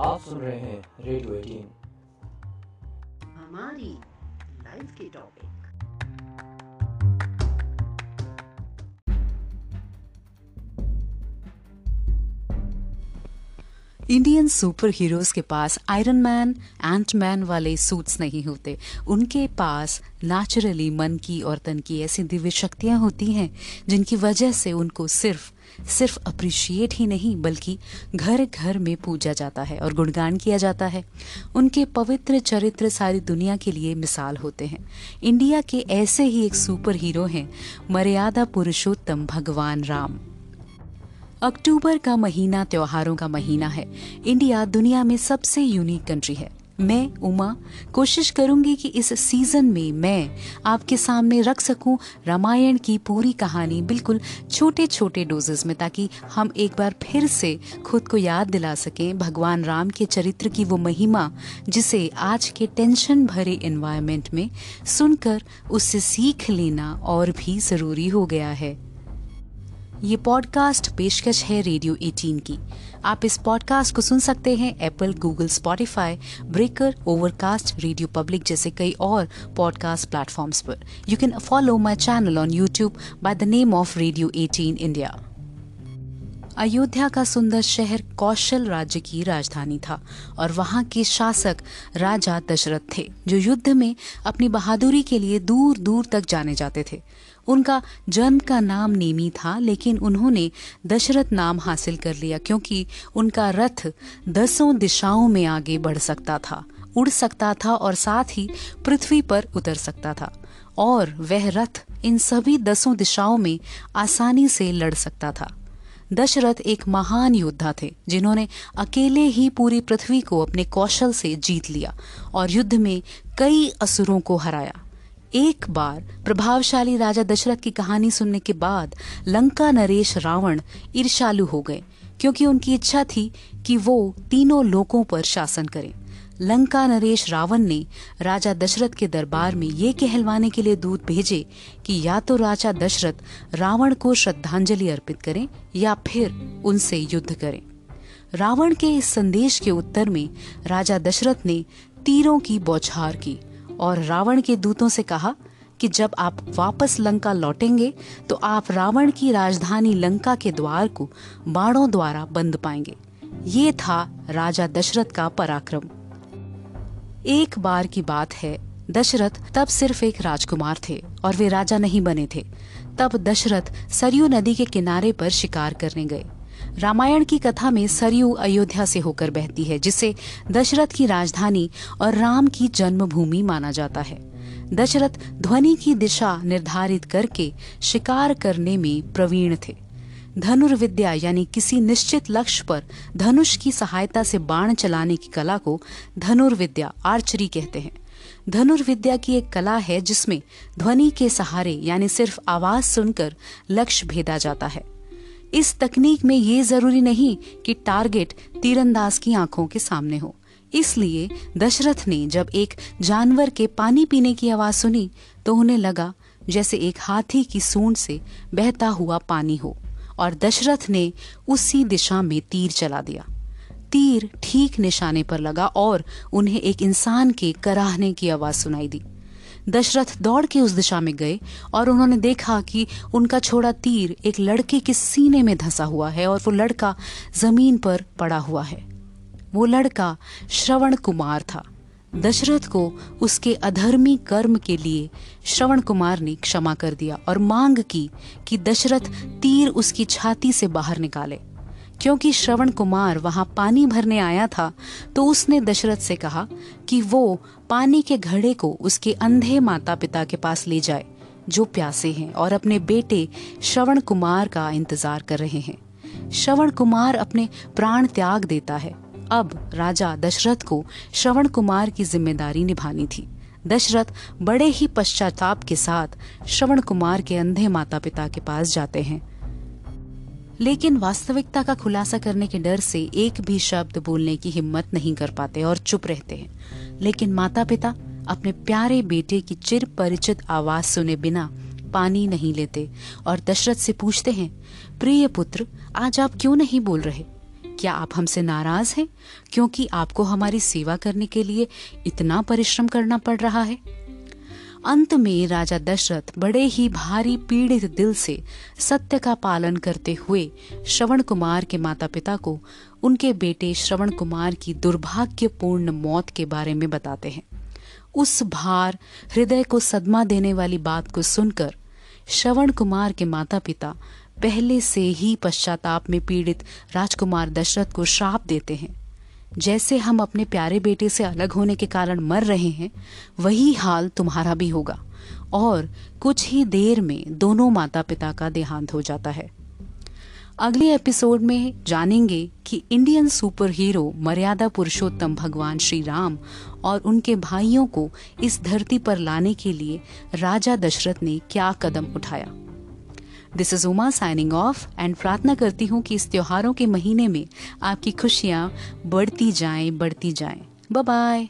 आप सुन रहे हैं रेडियो हमारी लाइफ के टॉपिक। इंडियन सुपर हीरोज के पास आयरन मैन एंट मैन वाले सूट्स नहीं होते। उनके पास नेचुरली मन की और तन की ऐसी दिव्य शक्तियाँ होती हैं, जिनकी वजह से उनको सिर्फ़ सिर्फ़ अप्रिशिएट ही नहीं, बल्कि घर घर में पूजा जाता है और गुणगान किया जाता है। उनके पवित्र चरित्र सारी दुनिया के लिए मिसाल होते हैं। इंडिया के ऐसे ही एक सुपर हीरो हैं, मर्यादा पुरुषोत्तम भगवान राम। अक्टूबर का महीना त्योहारों का महीना है। इंडिया दुनिया में सबसे यूनिक कंट्री है। मैं, उमा, कोशिश करूँगी कि इस सीज़न में मैं आपके सामने रख सकूँ रामायण की पूरी कहानी बिल्कुल छोटे छोटे डोजेस में ताकि हम एक बार फिर से खुद को याद दिला सकें भगवान राम के चरित्र की वो महिमा जिसे आज के टेंशन भरे एनवायरनमेंट में सुनकर उससे सीख लेना और भी ज़रूरी हो गया है। ये पॉडकास्ट पेशकश है रेडियो 18 की। आप इस पॉडकास्ट को सुन सकते हैं Apple Google Spotify Breaker Overcast Radio Public जैसे कई और पॉडकास्ट प्लेटफॉर्म्स पर। You can follow my channel on YouTube by the name of radio 18 India Ayodhya का सुंदर शहर कौशल राज्य की राजधानी था और वहाँ के शासक राजा दशरथ थे, जो युद्ध में अपनी बहादुरी के लिए दूर दूर तक जाने जाते थे। उनका जन्म का नाम नेमी था, लेकिन उन्होंने दशरथ नाम हासिल कर लिया, क्योंकि उनका रथ दसों दिशाओं में आगे बढ़ सकता था, उड़ सकता था और साथ ही पृथ्वी पर उतर सकता था, और वह रथ इन सभी दसों दिशाओं में आसानी से लड़ सकता था। दशरथ एक महान योद्धा थे, जिन्होंने अकेले ही पूरी पृथ्वी को अपने कौशल से जीत लिया और युद्ध में कई असुरों को हराया। एक बार प्रभावशाली राजा दशरथ की कहानी सुनने के बाद लंका नरेश रावण ईर्षालु हो गए, क्योंकि उनकी इच्छा थी कि वो तीनों लोकों पर शासन करें। लंका नरेश रावण ने राजा दशरथ के दरबार में ये कहलवाने के लिए दूत भेजे कि या तो राजा दशरथ रावण को श्रद्धांजलि अर्पित करें, या फिर उनसे युद्ध करें। रावण के इस संदेश के उत्तर में राजा दशरथ ने तीरों की बौछार की। और रावण के दूतों से कहा कि जब आप वापस लंका लौटेंगे तो आप रावण की राजधानी लंका के द्वार को बाणों द्वारा बंद पाएँगे। ये था राजा दशरथ का पराक्रम। एक बार की बात है, दशरथ तब सिर्फ़ एक राजकुमार थे और वे राजा नहीं बने थे। तब दशरथ सरयू नदी के किनारे पर शिकार करने गए। रामायण की कथा में सरयू अयोध्या से होकर बहती है, जिसे दशरथ की राजधानी और राम की जन्मभूमि माना जाता है। दशरथ ध्वनि की दिशा निर्धारित करके शिकार करने में प्रवीण थे। धनुर्विद्या यानी किसी निश्चित लक्ष्य पर धनुष की सहायता से बाण चलाने की कला को धनुर्विद्या, आर्चरी कहते हैं। धनुर्विद्या की एक कला है जिसमें ध्वनि के सहारे, यानी सिर्फ़ आवाज़ सुनकर लक्ष्य भेदा जाता है। इस तकनीक में ये ज़रूरी नहीं कि टारगेट तीरंदाज की आँखों के सामने हो। इसलिए दशरथ ने जब एक जानवर के पानी पीने की आवाज़ सुनी तो उन्हें लगा जैसे एक हाथी की सूंड से बहता हुआ पानी हो, और दशरथ ने उसी दिशा में तीर चला दिया। तीर ठीक निशाने पर लगा और उन्हें एक इंसान के कराहने की आवाज़ सुनाई दी। दशरथ दौड़ के उस दिशा में गए और उन्होंने देखा कि उनका छोड़ा तीर एक लड़के के सीने में धंसा हुआ है और वो लड़का ज़मीन पर पड़ा हुआ है। वो लड़का श्रवण कुमार था। दशरथ को उसके अधर्मी कर्म के लिए श्रवण कुमार ने क्षमा कर दिया और मांग की कि दशरथ तीर उसकी छाती से बाहर निकाले। क्योंकि श्रवण कुमार वहाँ पानी भरने आया था तो उसने दशरथ से कहा कि वो पानी के घड़े को उसके अंधे माता पिता के पास ले जाए, जो प्यासे हैं और अपने बेटे श्रवण कुमार का इंतज़ार कर रहे हैं। श्रवण कुमार अपने प्राण त्याग देता है। अब राजा दशरथ को श्रवण कुमार की ज़िम्मेदारी निभानी थी। दशरथ बड़े ही पश्चाताप के साथ श्रवण कुमार के अंधे माता पिता के पास जाते हैं। लेकिन वास्तविकता का खुलासा करने के डर से एक भी शब्द बोलने की हिम्मत नहीं कर पाते और चुप रहते हैं। लेकिन माता पिता अपने प्यारे बेटे की चिर परिचित आवाज़ सुने बिना पानी नहीं लेते और दशरथ से पूछते हैं, प्रिय पुत्र, आज आप क्यों नहीं बोल रहे? क्या आप हमसे नाराज़ हैं? क्योंकि आपको हमारी सेवा करने के लिए इतना परिश्रम करना पड़ रहा है। अंत में राजा दशरथ बड़े ही भारी पीड़ित दिल से सत्य का पालन करते हुए श्रवण कुमार के माता पिता को उनके बेटे श्रवण कुमार की दुर्भाग्यपूर्ण मौत के बारे में बताते हैं। उस भार हृदय को सदमा देने वाली बात को सुनकर श्रवण कुमार के माता पिता पहले से ही पश्चाताप में पीड़ित राजकुमार दशरथ को श्राप देते हैं। जैसे हम अपने प्यारे बेटे से अलग होने के कारण मर रहे हैं, वही हाल तुम्हारा भी होगा। और कुछ ही देर में दोनों माता पिता का देहांत हो जाता है। अगले एपिसोड में जानेंगे कि इंडियन सुपर हीरो मर्यादा पुरुषोत्तम भगवान श्री राम और उनके भाइयों को इस धरती पर लाने के लिए राजा दशरथ ने क्या कदम उठाया। This is Uma signing off and प्रार्थना करती हूँ कि इस त्योहारों के महीने में आपकी खुशियाँ बढ़ती जाएँ बढ़ती जाएँ। Bye bye